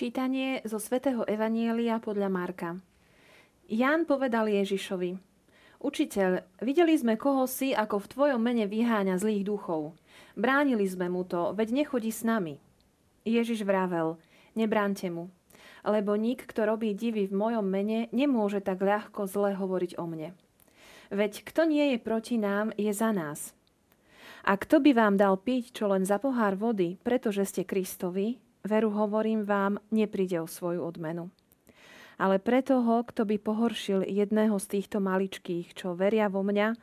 Čítanie zo svätého Evanielia podľa Marka. Ján povedal Ježišovi, Učiteľ, videli sme koho si, ako v tvojom mene vyháňa zlých duchov. Bránili sme mu to, veď nechodí s nami. Ježiš vravel, nebránte mu, lebo nik, kto robí divy v mojom mene, nemôže tak ľahko zle hovoriť o mne. Veď kto nie je proti nám, je za nás. A kto by vám dal piť čo len za pohár vody, pretože ste Kristovi, Veru hovorím vám, nepríde o svoju odmenu. Ale pre toho, kto by pohoršil jedného z týchto maličkých, čo veria vo mňa,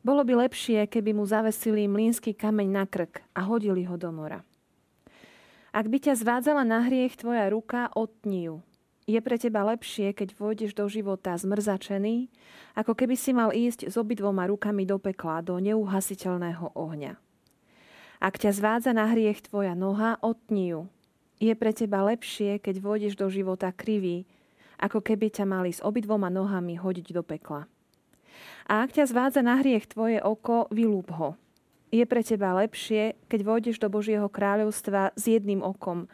bolo by lepšie, keby mu zavesili mlínsky kameň na krk a hodili ho do mora. Ak by ťa zvádzala na hriech tvoja ruka, otni ju. Je pre teba lepšie, keď vôjdeš do života zmrzačený, ako keby si mal ísť s obidvoma rukami do pekla, do neuhasiteľného ohňa. Ak ťa zvádza na hriech tvoja noha, otni ju. Je pre teba lepšie, keď vôjdeš do života krivý, ako keby ťa mali s obidvoma nohami hodiť do pekla. A ak ťa zvádza na hriech tvoje oko, vylúb ho. Je pre teba lepšie, keď vôjdeš do Božieho kráľovstva s jedným okom,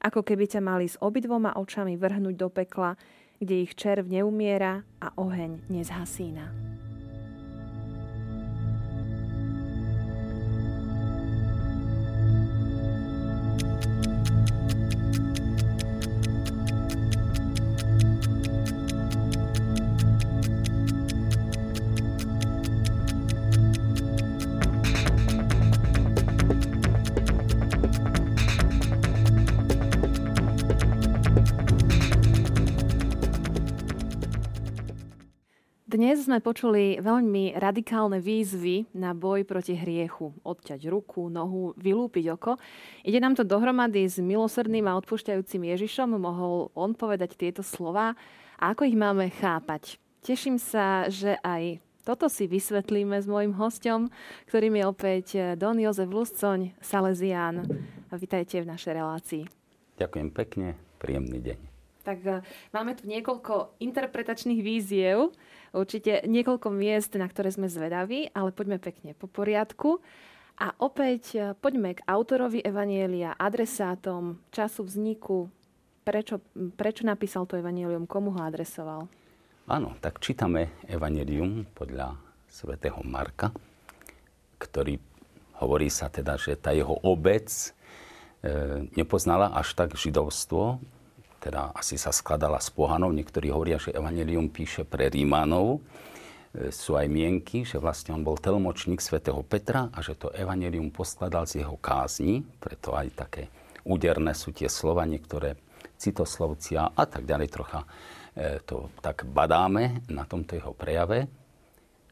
ako keby ťa mali s obidvoma očami vrhnúť do pekla, kde ich červ neumiera a oheň nezhasína. Sme počuli veľmi radikálne výzvy na boj proti hriechu. Odťať ruku, nohu, vylúpiť oko. Ide nám to dohromady s milosrdným a odpúšťajúcim Ježišom. Mohol on povedať tieto slova a ako ich máme chápať. Teším sa, že aj toto si vysvetlíme s mojim hostom, ktorým je opäť Don Jozef Luscoň, Salesián. Vítajte v našej relácii. Ďakujem pekne, príjemný deň. Tak eh, máme tu niekoľko interpretačných víziev určite niekoľko miest, na ktoré sme zvedaví, ale poďme pekne po poriadku. A opäť e, poďme k autorovi Evanielia, adresátom, času vzniku, prečo, prečo napísal to Evanielium, komu ho adresoval? Áno, tak čítame Evangelium podľa svätého Marka, ktorý hovorí sa teda, že tá jeho obec e, nepoznala až tak židovstvo, teda asi sa skladala z pohanov. Niektorí hovoria, že Evangelium píše pre Rímanov. E, sú aj mienky, že vlastne on bol telmočník svätého Petra a že to Evangelium poskladal z jeho kázni, preto aj také úderné sú tie slova, niektoré citoslovcia a tak ďalej trocha e, to tak badáme na tomto jeho prejave.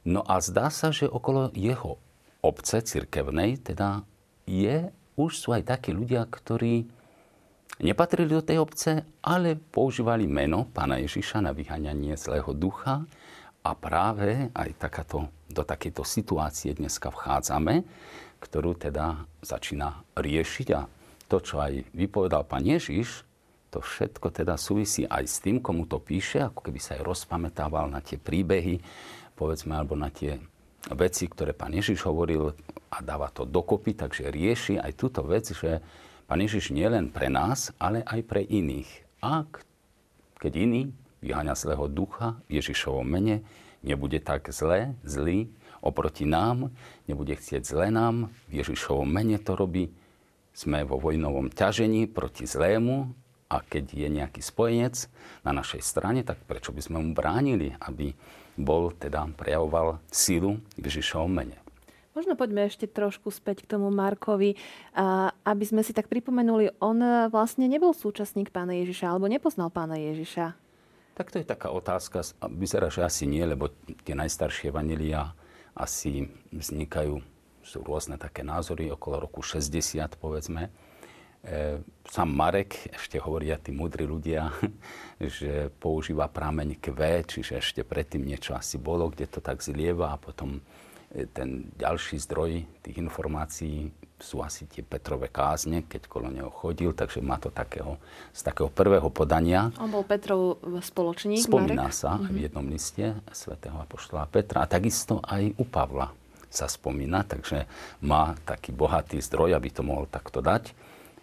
No a zdá sa, že okolo jeho obce cirkevnej teda je, už sú aj takí ľudia, ktorí nepatrili do tej obce, ale používali meno pána Ježiša na vyhaňanie zlého ducha. A práve aj takáto, do takéto situácie dneska vchádzame, ktorú teda začína riešiť. A to, čo aj vypovedal pán Ježiš, to všetko teda súvisí aj s tým, komu to píše, ako keby sa aj rozpamätával na tie príbehy, povedzme, alebo na tie veci, ktoré pán Ježiš hovoril a dáva to dokopy, takže rieši aj túto vec, že Pán Ježiš nie len pre nás, ale aj pre iných. A keď iný vyháňa zlého ducha v Ježišovom mene, nebude tak zlé, zlý oproti nám, nebude chcieť zlé nám, v Ježišovom mene to robí. Sme vo vojnovom ťažení proti zlému a keď je nejaký spojenec na našej strane, tak prečo by sme mu bránili, aby bol, teda prejavoval sílu v Ježišovom mene. Možno poďme ešte trošku späť k tomu Markovi, aby sme si tak pripomenuli, on vlastne nebol súčasník pána Ježiša, alebo nepoznal pána Ježiša. Tak to je taká otázka. Vyzerá, že asi nie, lebo tie najstaršie vanilia asi vznikajú, sú rôzne také názory, okolo roku 60, povedzme. E, sám Marek, ešte hovoria tí múdri ľudia, že používa prameň Q, čiže ešte predtým niečo asi bolo, kde to tak zlieva a potom ten ďalší zdroj tých informácií sú asi tie Petrové kázne, keď kolo neho chodil, takže má to takého, z takého prvého podania. On bol Petrov spoločník, Spomína Marek? sa mm-hmm. v jednom liste svätého Apoštola Petra a takisto aj u Pavla sa spomína, takže má taký bohatý zdroj, aby to mohol takto dať.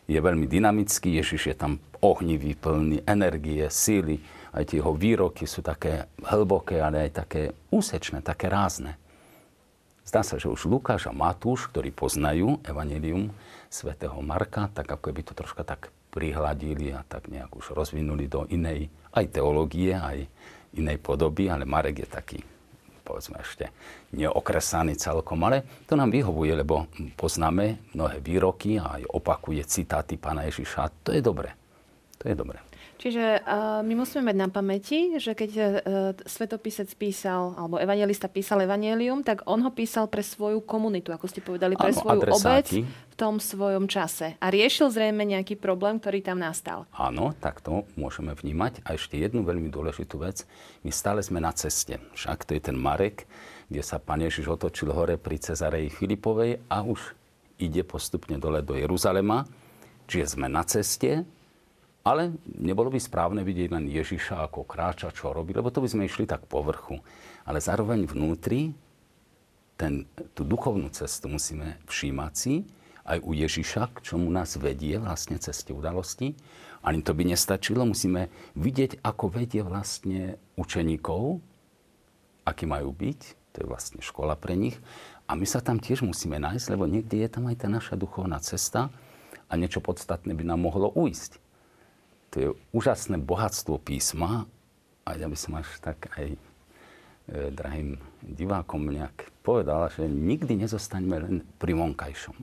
je veľmi dynamický, Ježiš je tam ohnivý, plný energie, síly, aj tie jeho výroky sú také hlboké, ale aj také úsečné, také rázne. Zdá sa, že už Lukáš a Matúš, ktorí poznajú Evangelium svätého Marka, tak ako by to troška tak prihladili a tak nejak už rozvinuli do inej aj teológie, aj inej podoby, ale Marek je taký povedzme ešte neokresaný celkom, ale to nám vyhovuje, lebo poznáme mnohé výroky a aj opakuje citáty pána Ježiša. To je dobré. To je dobré. Čiže uh, my musíme mať na pamäti, že keď uh, svetopisec písal, alebo evangelista písal evanelium, tak on ho písal pre svoju komunitu, ako ste povedali, pre ano, svoju obec v tom svojom čase. A riešil zrejme nejaký problém, ktorý tam nastal. Áno, tak to môžeme vnímať. A ešte jednu veľmi dôležitú vec. My stále sme na ceste. Však to je ten Marek, kde sa pán Ježiš otočil hore pri Cezareji Filipovej a už ide postupne dole do Jeruzalema. Čiže sme na ceste, ale nebolo by správne vidieť len Ježiša ako kráča, čo robí, lebo to by sme išli tak po vrchu. Ale zároveň vnútri ten, tú duchovnú cestu musíme všímať si, aj u Ježiša, k čomu nás vedie vlastne ceste udalosti. Ani to by nestačilo, musíme vidieť, ako vedie vlastne učeníkov, akí majú byť, to je vlastne škola pre nich. A my sa tam tiež musíme nájsť, lebo niekde je tam aj tá naša duchovná cesta a niečo podstatné by nám mohlo uísť to je úžasné bohatstvo písma a ja by som až tak aj e, drahým divákom nejak povedal, že nikdy nezostaňme len pri vonkajšom.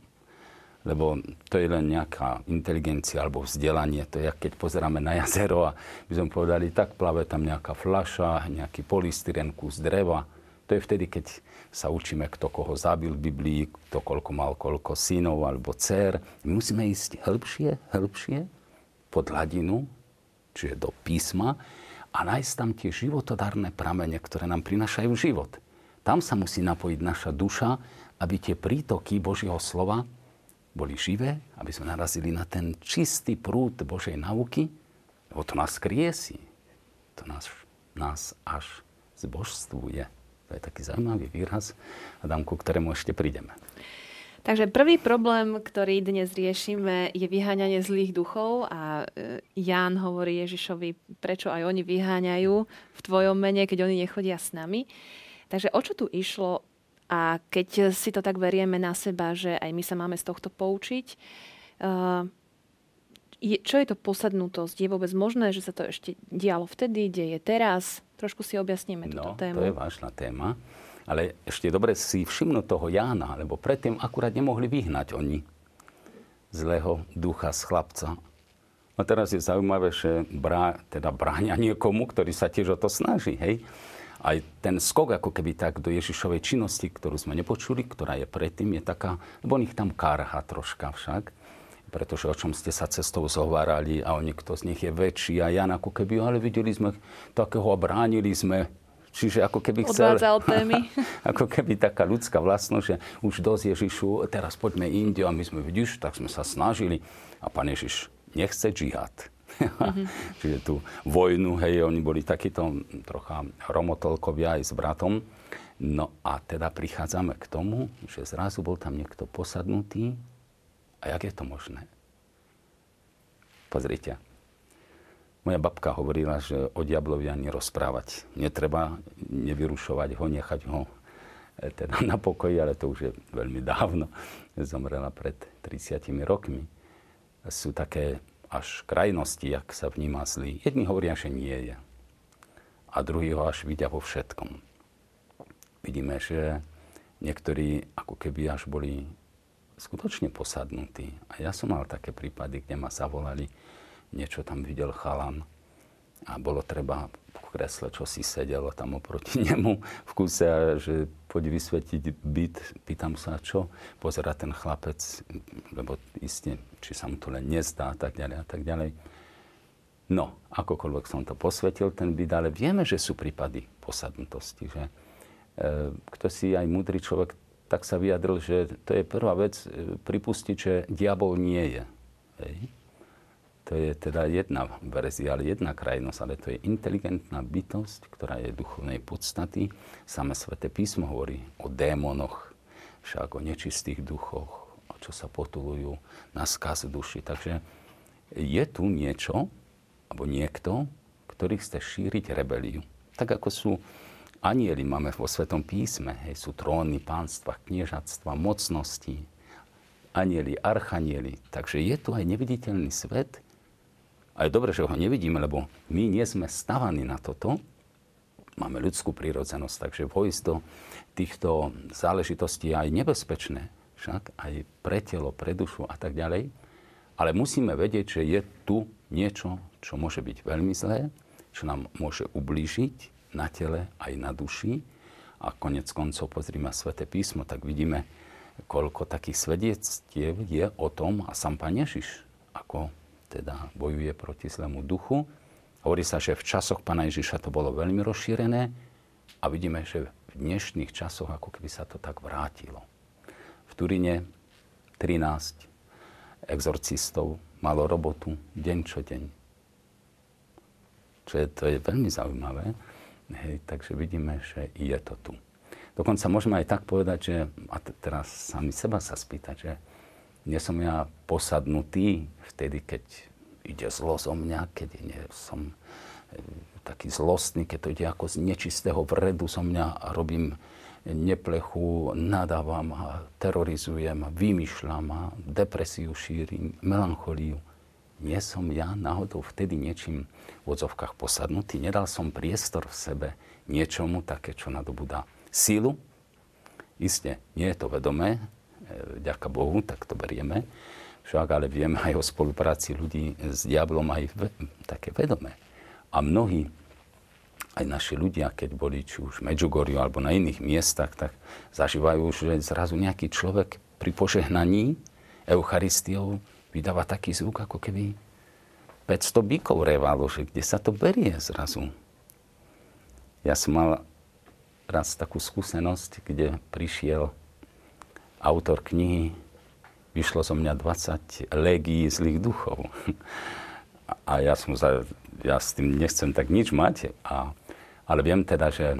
Lebo to je len nejaká inteligencia alebo vzdelanie. To je, keď pozeráme na jazero a by sme povedali, tak plave tam nejaká fľaša, nejaký polystyren, kus dreva. To je vtedy, keď sa učíme, kto koho zabil v Biblii, kto koľko mal koľko synov alebo dcer. My musíme ísť hĺbšie, hĺbšie pod hladinu, čiže do písma, a nájsť tam tie životodárne pramene, ktoré nám prinašajú život. Tam sa musí napojiť naša duša, aby tie prítoky Božieho slova boli živé, aby sme narazili na ten čistý prúd Božej nauky, lebo to nás kriesi. To nás, nás až zbožstvuje. To je taký zaujímavý výraz, Adam, ku ktorému ešte prídeme. Takže prvý problém, ktorý dnes riešime, je vyháňanie zlých duchov a e, Ján hovorí Ježišovi, prečo aj oni vyháňajú v tvojom mene, keď oni nechodia s nami. Takže o čo tu išlo a keď si to tak berieme na seba, že aj my sa máme z tohto poučiť, je, čo je to posadnutosť? Je vôbec možné, že sa to ešte dialo vtedy, deje teraz? Trošku si objasníme túto no, tému. to je vážna téma. Ale ešte dobre si všimnúť toho Jána, lebo predtým akurát nemohli vyhnať oni zlého ducha z chlapca. A teraz je zaujímavé, že brá, teda bráňa niekomu, ktorý sa tiež o to snaží. Hej? Aj ten skok ako keby tak do Ježišovej činnosti, ktorú sme nepočuli, ktorá je predtým, je taká, lebo nich tam kárha troška však, pretože o čom ste sa cestou zhovárali a o niekto z nich je väčší a Jan ako keby, ale videli sme takého a bránili sme Čiže ako keby chcel... témy. ako keby taká ľudská vlastnosť, že už dosť Ježišu, teraz poďme inde a my sme, vidíš, tak sme sa snažili. A pán Ježiš nechce džihad. Mm-hmm. Čiže tú vojnu, hej, oni boli takíto trocha hromotolkovia aj s bratom. No a teda prichádzame k tomu, že zrazu bol tam niekto posadnutý. A jak je to možné? Pozrite, moja babka hovorila, že o diablovi ani rozprávať netreba, nevyrušovať ho, nechať ho e, teda na pokoji, ale to už je veľmi dávno. Zomrela pred 30 rokmi. Sú také až krajnosti, jak sa vníma zlý. Jedni hovoria, že nie je. A druhí ho až vidia vo všetkom. Vidíme, že niektorí ako keby až boli skutočne posadnutí. A ja som mal také prípady, kde ma zavolali, niečo tam videl chalan a bolo treba v kresle, čo si sedelo tam oproti nemu v kuse a že poď vysvetiť byt. Pýtam sa, čo pozera ten chlapec, lebo iste, či sa mu to len nezdá a tak ďalej a tak ďalej. No, akokoľvek som to posvetil, ten byt, ale vieme, že sú prípady posadnutosti, že e, kto si aj múdry človek tak sa vyjadril, že to je prvá vec, e, pripustiť, že diabol nie je. Hej to je teda jedna verzia, ale jedna krajnosť, ale to je inteligentná bytosť, ktorá je duchovnej podstaty. Same sväté písmo hovorí o démonoch, však o nečistých duchoch, čo sa potulujú na skaz duši. Takže je tu niečo, alebo niekto, ktorý chce šíriť rebeliu. Tak ako sú anieli, máme vo Svetom písme, hej, sú tróny, pánstva, kniežatstva, mocnosti, anieli, archanieli. Takže je tu aj neviditeľný svet. A je dobré, že ho nevidíme, lebo my nie sme stavaní na toto. Máme ľudskú prírodzenosť, takže vojsť týchto záležitostí je aj nebezpečné. Však aj pre telo, pre dušu a tak ďalej. Ale musíme vedieť, že je tu niečo, čo môže byť veľmi zlé, čo nám môže ublížiť na tele aj na duši. A konec koncov pozrime Svete písmo, tak vidíme, koľko takých svedectiev je o tom, a sám Pán Ježiš, ako teda bojuje proti zlému duchu. Hovorí sa, že v časoch Pána Ježiša to bolo veľmi rozšírené a vidíme, že v dnešných časoch ako keby sa to tak vrátilo. V Turine 13 exorcistov malo robotu deň čo deň. Čo je, to je veľmi zaujímavé. Hej, takže vidíme, že je to tu. Dokonca môžeme aj tak povedať, že, a teraz sami seba sa spýtať, že nie som ja posadnutý vtedy, keď ide zlo zo mňa, keď nie som e, taký zlostný, keď to ide ako z nečistého vredu zo mňa a robím neplechu, nadávam a terorizujem, vymýšľam a depresiu šírim, melancholiu. Nie som ja náhodou vtedy niečím v odzovkách posadnutý. Nedal som priestor v sebe niečomu také, čo nadobudá sílu. Isté, nie je to vedomé, ďaká Bohu, tak to berieme. Však ale vieme aj o spolupráci ľudí s diablom aj ve, také vedomé. A mnohí aj naši ľudia, keď boli či už v Medžugorju alebo na iných miestach, tak zažívajú, že zrazu nejaký človek pri požehnaní Eucharistiou vydáva taký zvuk, ako keby 500 bykov revalo, že kde sa to berie zrazu. Ja som mal raz takú skúsenosť, kde prišiel autor knihy, vyšlo zo mňa 20 legií zlých duchov. A ja som za, ja s tým nechcem tak nič mať. A, ale viem teda, že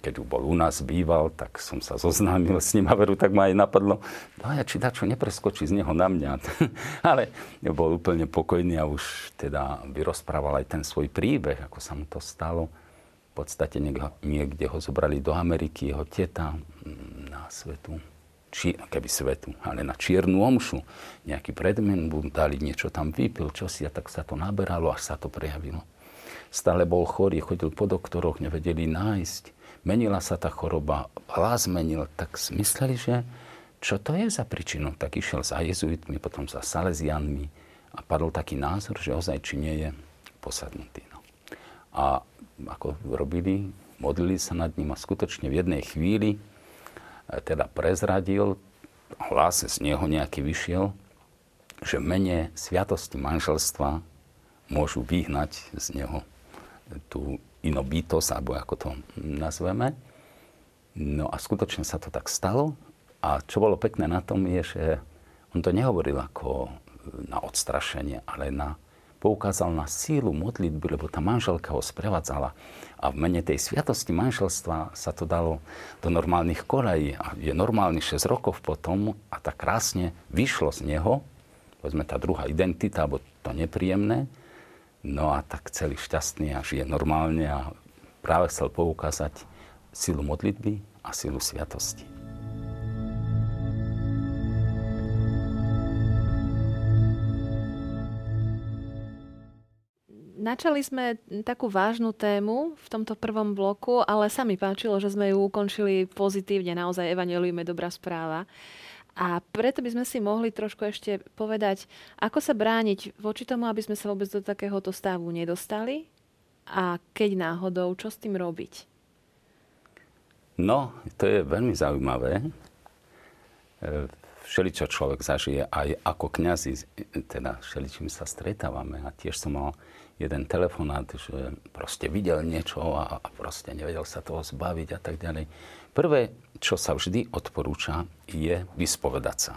keď bol u nás býval, tak som sa zoznámil s ním a veru, tak ma aj napadlo, no ja či dačo nepreskočí z neho na mňa. ale bol úplne pokojný a už teda vyrozprával aj ten svoj príbeh, ako sa mu to stalo. V podstate niekde ho zobrali do Ameriky, jeho teta mm, na svetu či, keby svetu, ale na čiernu omšu. Nejaký predmen mu dali, niečo tam vypil, čo si, a tak sa to naberalo, až sa to prejavilo. Stále bol chorý, chodil po doktoroch, nevedeli nájsť. Menila sa tá choroba, hlas menil, tak mysleli, že čo to je za príčinu. Tak išiel za jezuitmi, potom za salesianmi a padol taký názor, že ozaj či nie je posadnutý. No. A ako robili, modlili sa nad ním a skutočne v jednej chvíli teda prezradil, hlas z neho nejaký vyšiel, že mene sviatosti manželstva môžu vyhnať z neho tú inobítosť, alebo ako to nazveme. No a skutočne sa to tak stalo. A čo bolo pekné na tom je, že on to nehovoril ako na odstrašenie, ale na poukázal na sílu modlitby, lebo tá manželka ho sprevádzala. A v mene tej sviatosti manželstva sa to dalo do normálnych kolejí. A je normálny 6 rokov potom a tak krásne vyšlo z neho, povedzme tá druhá identita, alebo to nepríjemné, no a tak celý šťastný a žije normálne a práve chcel poukázať silu modlitby a silu sviatosti. Načali sme takú vážnu tému v tomto prvom bloku, ale sa mi páčilo, že sme ju ukončili pozitívne. Naozaj evangelujeme dobrá správa. A preto by sme si mohli trošku ešte povedať, ako sa brániť voči tomu, aby sme sa vôbec do takéhoto stavu nedostali a keď náhodou, čo s tým robiť? No, to je veľmi zaujímavé. E, všeličo človek zažije aj ako kňazi, teda všeličím sa stretávame a tiež som mal jeden telefonát, že proste videl niečo a, a proste nevedel sa toho zbaviť a tak ďalej. Prvé, čo sa vždy odporúča, je vyspovedať sa.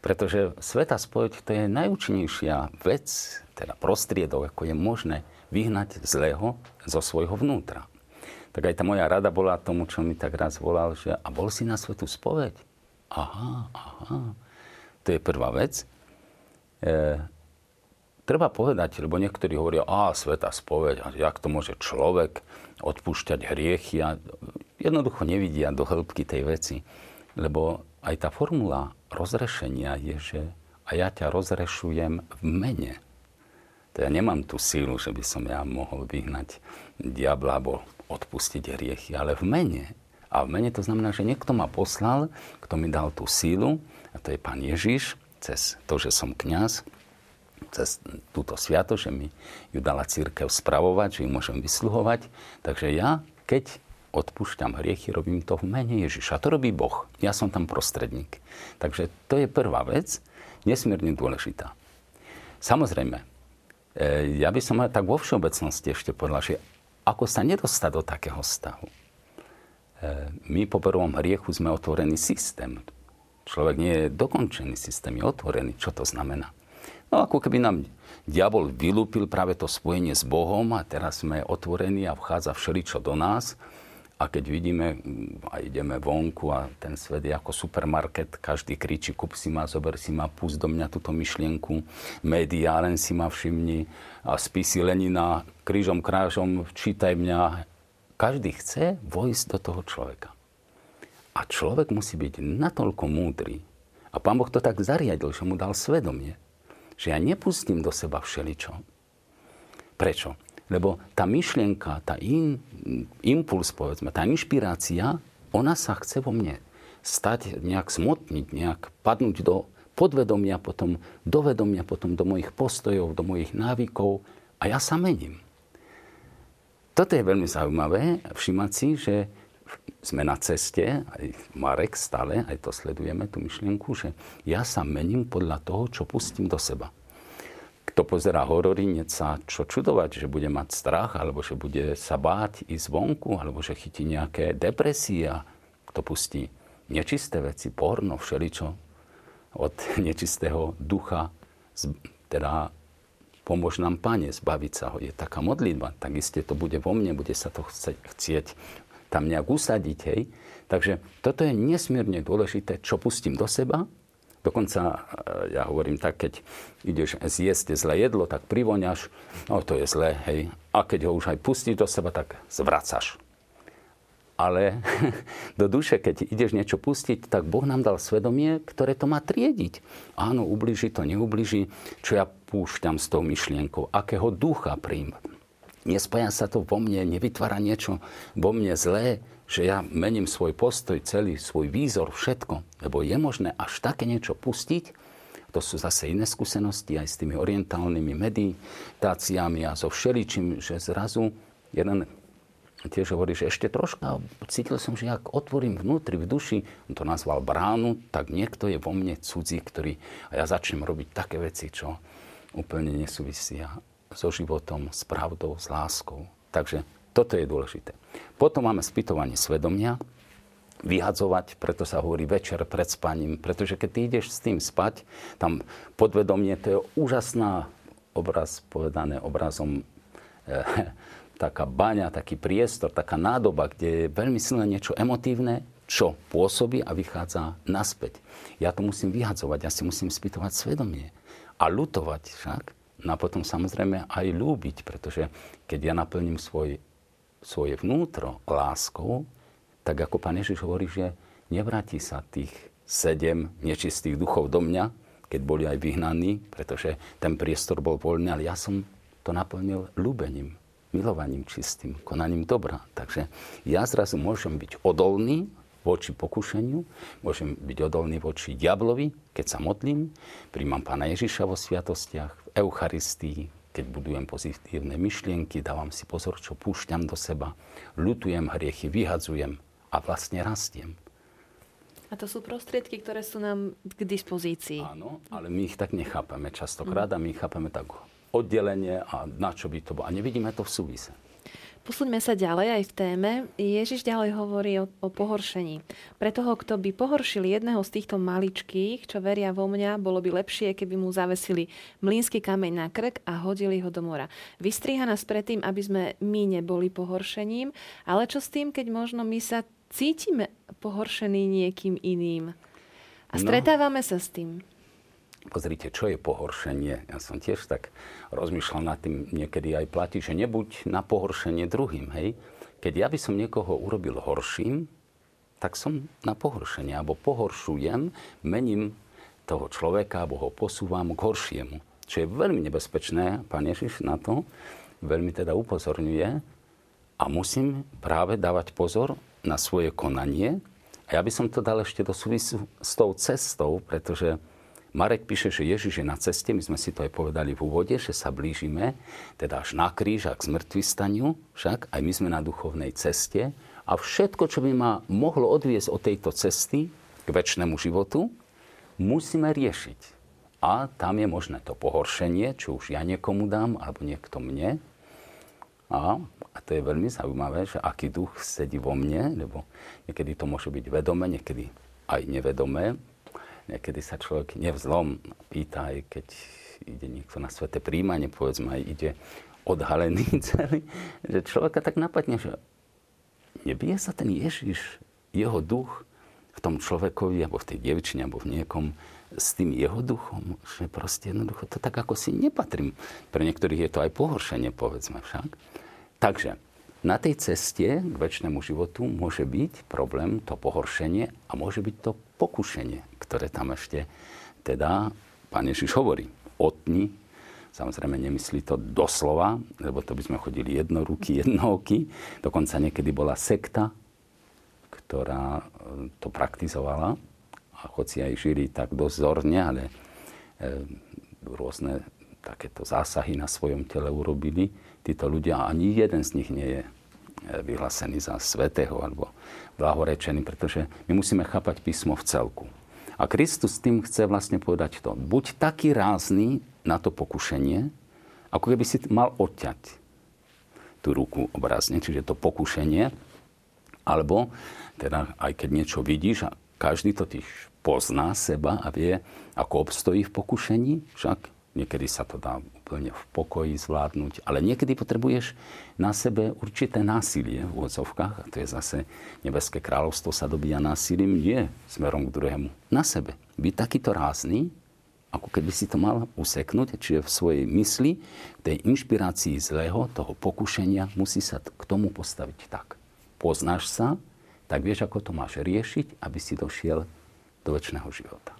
Pretože sveta spojiť to je najúčinnejšia vec, teda prostriedok, ako je možné vyhnať zlého zo svojho vnútra. Tak aj tá moja rada bola tomu, čo mi tak raz volal, že a bol si na svetu spoveď? Aha, aha. To je prvá vec. E, treba povedať, lebo niektorí hovoria, a sveta spoveď, a jak to môže človek odpúšťať hriechy a jednoducho nevidia do hĺbky tej veci. Lebo aj tá formula rozrešenia je, že a ja ťa rozrešujem v mene. To ja nemám tú sílu, že by som ja mohol vyhnať diabla alebo odpustiť hriechy, ale v mene. A v mene to znamená, že niekto ma poslal, kto mi dal tú sílu, a to je Pán Ježiš, cez to, že som kňaz, cez túto sviato, že mi ju dala církev spravovať, že ju môžem vysluhovať. Takže ja, keď odpúšťam hriechy, robím to v mene Ježiša. To robí Boh. Ja som tam prostredník. Takže to je prvá vec nesmierne dôležitá. Samozrejme, e, ja by som tak vo všeobecnosti ešte povedal, že ako sa nedostať do takého stavu. E, my po prvom hriechu sme otvorený systém. Človek nie je dokončený systém, je otvorený. Čo to znamená? No ako keby nám diabol vylúpil práve to spojenie s Bohom a teraz sme otvorení a vchádza všeličo do nás a keď vidíme a ideme vonku a ten svet je ako supermarket, každý kričí, kup si ma, zober si ma, pust do mňa túto myšlienku, médiá, len si ma všimni, a spisy Lenina, krížom, krážom, čítaj mňa. Každý chce vojsť do toho človeka. A človek musí byť natoľko múdry. A pán Boh to tak zariadil, že mu dal svedomie, že ja nepustím do seba všeličo. Prečo? Lebo tá myšlienka, tá in, impuls, povedzme, tá inšpirácia, ona sa chce vo mne stať, nejak smotniť, nejak padnúť do podvedomia, potom do vedomia, potom do mojich postojov, do mojich návykov a ja sa mením. Toto je veľmi zaujímavé všimať si, že sme na ceste, aj Marek stále, aj to sledujeme, tú myšlienku, že ja sa mením podľa toho, čo pustím do seba kto pozerá horory, sa čo čudovať, že bude mať strach, alebo že bude sa báť ísť vonku, alebo že chytí nejaké depresie a kto pustí nečisté veci, porno, všeličo od nečistého ducha, teda pomôž nám, Pane, zbaviť sa ho. Je taká modlitba, tak iste to bude vo mne, bude sa to chcieť tam nejak usadiť, hej. Takže toto je nesmierne dôležité, čo pustím do seba Dokonca, e, ja hovorím tak, keď ideš zjesť zlé jedlo, tak privoňaš, no to je zlé, hej. A keď ho už aj pustíš do seba, tak zvracaš. Ale do duše, keď ideš niečo pustiť, tak Boh nám dal svedomie, ktoré to má triediť. Áno, ubliží to, neubliží, čo ja púšťam s tou myšlienkou, akého ducha príjm. Nespája sa to vo mne, nevytvára niečo vo mne zlé, že ja mením svoj postoj, celý svoj výzor, všetko. Lebo je možné až také niečo pustiť, to sú zase iné skúsenosti aj s tými orientálnymi meditáciami a so všeličím, že zrazu jeden tiež hovorí, že ešte troška cítil som, že ak otvorím vnútri, v duši, on to nazval bránu, tak niekto je vo mne cudzí, ktorý, a ja začnem robiť také veci, čo úplne nesúvisia so životom, s pravdou, s láskou. Takže toto je dôležité. Potom máme spýtovanie svedomia, vyhadzovať, preto sa hovorí večer pred spaním, pretože keď ty ideš s tým spať, tam podvedomie, to je úžasná obraz, povedané obrazom, e, taká baňa, taký priestor, taká nádoba, kde je veľmi silné niečo emotívne, čo pôsobí a vychádza naspäť. Ja to musím vyhadzovať, ja si musím spýtovať svedomie a lutovať však, no a potom samozrejme aj lúbiť, pretože keď ja naplním svoj svoje vnútro láskou, tak ako pán Ježiš hovorí, že nevráti sa tých sedem nečistých duchov do mňa, keď boli aj vyhnaní, pretože ten priestor bol voľný, ale ja som to naplnil ľúbením, milovaním čistým, konaním dobra. Takže ja zrazu môžem byť odolný voči pokušeniu, môžem byť odolný voči diablovi, keď sa modlím, príjmam pána Ježiša vo sviatostiach, Eucharistii, keď budujem pozitívne myšlienky, dávam si pozor, čo púšťam do seba, ľutujem hriechy, vyhadzujem a vlastne rastiem. A to sú prostriedky, ktoré sú nám k dispozícii. Áno, ale my ich tak nechápeme častokrát a my ich chápeme tak oddelenie a na čo by to bolo. A nevidíme to v súvise. Posúďme sa ďalej aj v téme. Ježiš ďalej hovorí o, o pohoršení. Pre toho, kto by pohoršil jedného z týchto maličkých, čo veria vo mňa, bolo by lepšie, keby mu zavesili mlínsky kameň na krk a hodili ho do mora. Vystriha nás predtým, aby sme my neboli pohoršením, ale čo s tým, keď možno my sa cítime pohoršení niekým iným? A no. stretávame no. sa s tým. Pozrite, čo je pohoršenie. Ja som tiež tak rozmýšľal nad tým, niekedy aj platí, že nebuď na pohoršenie druhým, hej. Keď ja by som niekoho urobil horším, tak som na pohoršenie, alebo pohoršujem, mením toho človeka, alebo ho posúvam k horšiemu. Čo je veľmi nebezpečné, pán Ježiš na to veľmi teda upozorňuje a musím práve dávať pozor na svoje konanie. A ja by som to dal ešte do súvisu s tou cestou, pretože Marek píše, že Ježiš je na ceste, my sme si to aj povedali v úvode, že sa blížime, teda až na kríž a k zmrtvý staniu, však aj my sme na duchovnej ceste a všetko, čo by ma mohlo odviesť od tejto cesty k väčšnému životu, musíme riešiť. A tam je možné to pohoršenie, čo už ja niekomu dám, alebo niekto mne. A, a to je veľmi zaujímavé, že aký duch sedí vo mne, lebo niekedy to môže byť vedome, niekedy aj nevedomé, Niekedy sa človek nevzlom pýta, aj keď ide niekto na sveté príjmanie, povedzme aj ide odhalený celý, že človeka tak napadne, že nebije sa ten Ježiš, jeho duch v tom človekovi, alebo v tej dievčine, alebo v niekom s tým jeho duchom, že proste jednoducho to tak ako si nepatrím. Pre niektorých je to aj pohoršenie, povedzme však. Takže na tej ceste k väčšnému životu môže byť problém, to pohoršenie a môže byť to pokušenie, ktoré tam ešte teda pán Ježiš hovorí. Otni, samozrejme nemyslí to doslova, lebo to by sme chodili jednoruky, jednooky. Dokonca niekedy bola sekta, ktorá e, to praktizovala a hoci aj šíri tak dosť ale e, rôzne takéto zásahy na svojom tele urobili. Títo ľudia, ani jeden z nich nie je e, vyhlásený za svetého alebo blahorečený, pretože my musíme chápať písmo v celku. A Kristus tým chce vlastne povedať to. Buď taký rázny na to pokušenie, ako keby si mal odťať tú ruku obrazne, čiže to pokušenie, alebo teda aj keď niečo vidíš a každý to tiež pozná seba a vie, ako obstojí v pokušení, však niekedy sa to dá úplne v pokoji zvládnuť. Ale niekedy potrebuješ na sebe určité násilie v úvodzovkách. A to je zase nebeské kráľovstvo sa dobíja násilím nie smerom k druhému. Na sebe. Byť takýto rázny, ako keby si to mal useknúť, čiže v svojej mysli, tej inšpirácii zlého, toho pokušenia, musí sa k tomu postaviť tak. Poznáš sa, tak vieš, ako to máš riešiť, aby si došiel do väčšného života.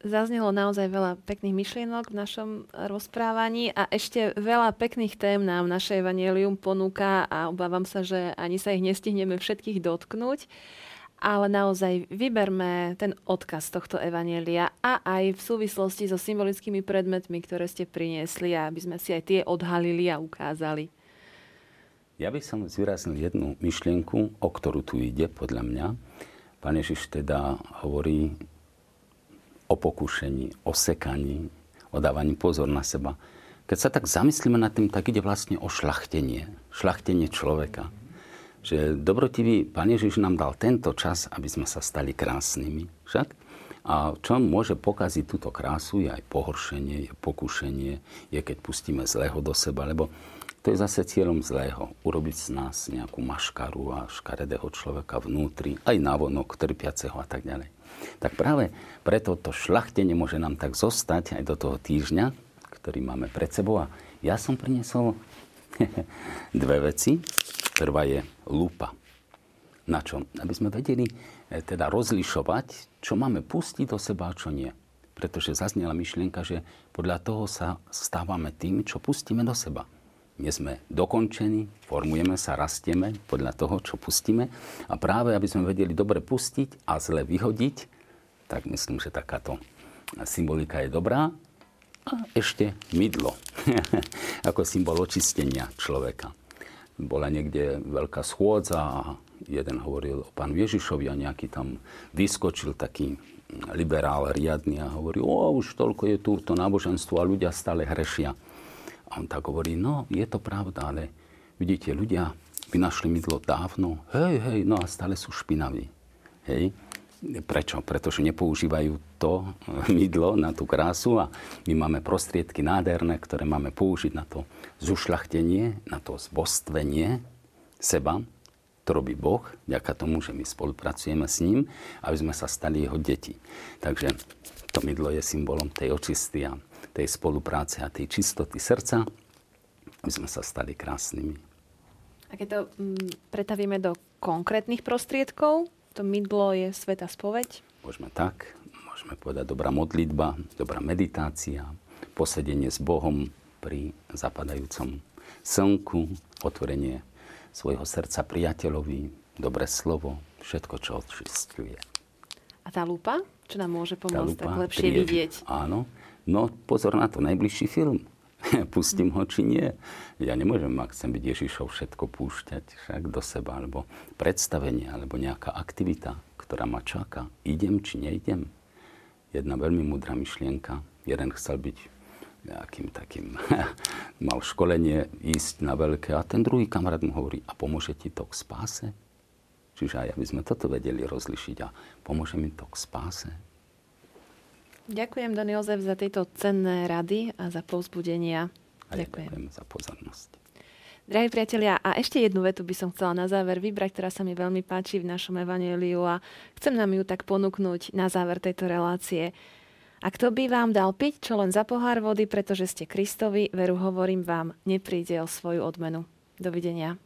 Zaznelo naozaj veľa pekných myšlienok v našom rozprávaní a ešte veľa pekných tém nám naše Evangelium ponúka a obávam sa, že ani sa ich nestihneme všetkých dotknúť. Ale naozaj vyberme ten odkaz tohto Evanielia a aj v súvislosti so symbolickými predmetmi, ktoré ste priniesli, aby sme si aj tie odhalili a ukázali. Ja by som zvýraznil jednu myšlienku, o ktorú tu ide, podľa mňa. Pán Ježiš teda hovorí o pokušení, o sekaní, o dávaní pozor na seba. Keď sa tak zamyslíme nad tým, tak ide vlastne o šlachtenie. Šlachtenie človeka. Že dobrotivý Pán Ježiš nám dal tento čas, aby sme sa stali krásnymi. Však? A čo môže pokaziť túto krásu, je aj pohoršenie, je pokušenie, je keď pustíme zlého do seba, lebo to je zase cieľom zlého. Urobiť z nás nejakú maškaru a škaredého človeka vnútri, aj navonok, trpiaceho a tak ďalej. Tak práve preto to šlachtenie môže nám tak zostať aj do toho týždňa, ktorý máme pred sebou. A ja som priniesol dve veci. Prvá je lupa. Na čo? Aby sme vedeli e, teda rozlišovať, čo máme pustiť do seba a čo nie. Pretože zaznela myšlienka, že podľa toho sa stávame tým, čo pustíme do seba. Nie sme dokončení, formujeme sa, rastieme podľa toho, čo pustíme. A práve, aby sme vedeli dobre pustiť a zle vyhodiť, tak myslím, že takáto symbolika je dobrá. A ešte mydlo, ako symbol očistenia človeka. Bola niekde veľká schôdza a jeden hovoril o pánu Ježišovi a nejaký tam vyskočil taký liberál riadny a hovorí, o, už toľko je tu to náboženstvo a ľudia stále hrešia. A on tak hovorí, no, je to pravda, ale vidíte, ľudia vynašli mydlo dávno, hej, hej, no a stále sú špinaví. Hej. Prečo? Pretože nepoužívajú to mydlo na tú krásu a my máme prostriedky nádherné, ktoré máme použiť na to zušľachtenie, na to zbostvenie seba. To robí Boh, vďaka tomu, že my spolupracujeme s ním, aby sme sa stali jeho deti. Takže to mydlo je symbolom tej očisty a tej spolupráce a tej čistoty srdca, aby sme sa stali krásnymi. A keď to mm, pretavíme do konkrétnych prostriedkov, to mydlo je sveta spoveď? Môžeme tak, môžeme povedať dobrá modlitba, dobrá meditácia, posedenie s Bohom pri zapadajúcom slnku, otvorenie svojho srdca priateľovi, dobré slovo, všetko, čo očistuje. A tá lupa, čo nám môže pomôcť tak lepšie priež... vidieť? Áno, no pozor na to, najbližší film. Pustím ho, či nie. Ja nemôžem, ak chcem byť Ježišov, všetko púšťať však do seba, alebo predstavenie, alebo nejaká aktivita, ktorá ma čaká. Idem, či neidem? Jedna veľmi múdra myšlienka. Jeden chcel byť nejakým takým, mal školenie ísť na veľké a ten druhý kamarát mu hovorí, a pomôže ti to k spáse? Čiže aj aby sme toto vedeli rozlišiť a pomôže mi to k spáse. Ďakujem, Don Jozef, za tieto cenné rady a za povzbudenia. A ďakujem. ďakujem za pozornosť. Drahí priatelia, a ešte jednu vetu by som chcela na záver vybrať, ktorá sa mi veľmi páči v našom evaneliu a chcem nám ju tak ponúknuť na záver tejto relácie. A kto by vám dal piť čo len za pohár vody, pretože ste Kristovi, veru hovorím vám, nepríde o svoju odmenu. Dovidenia.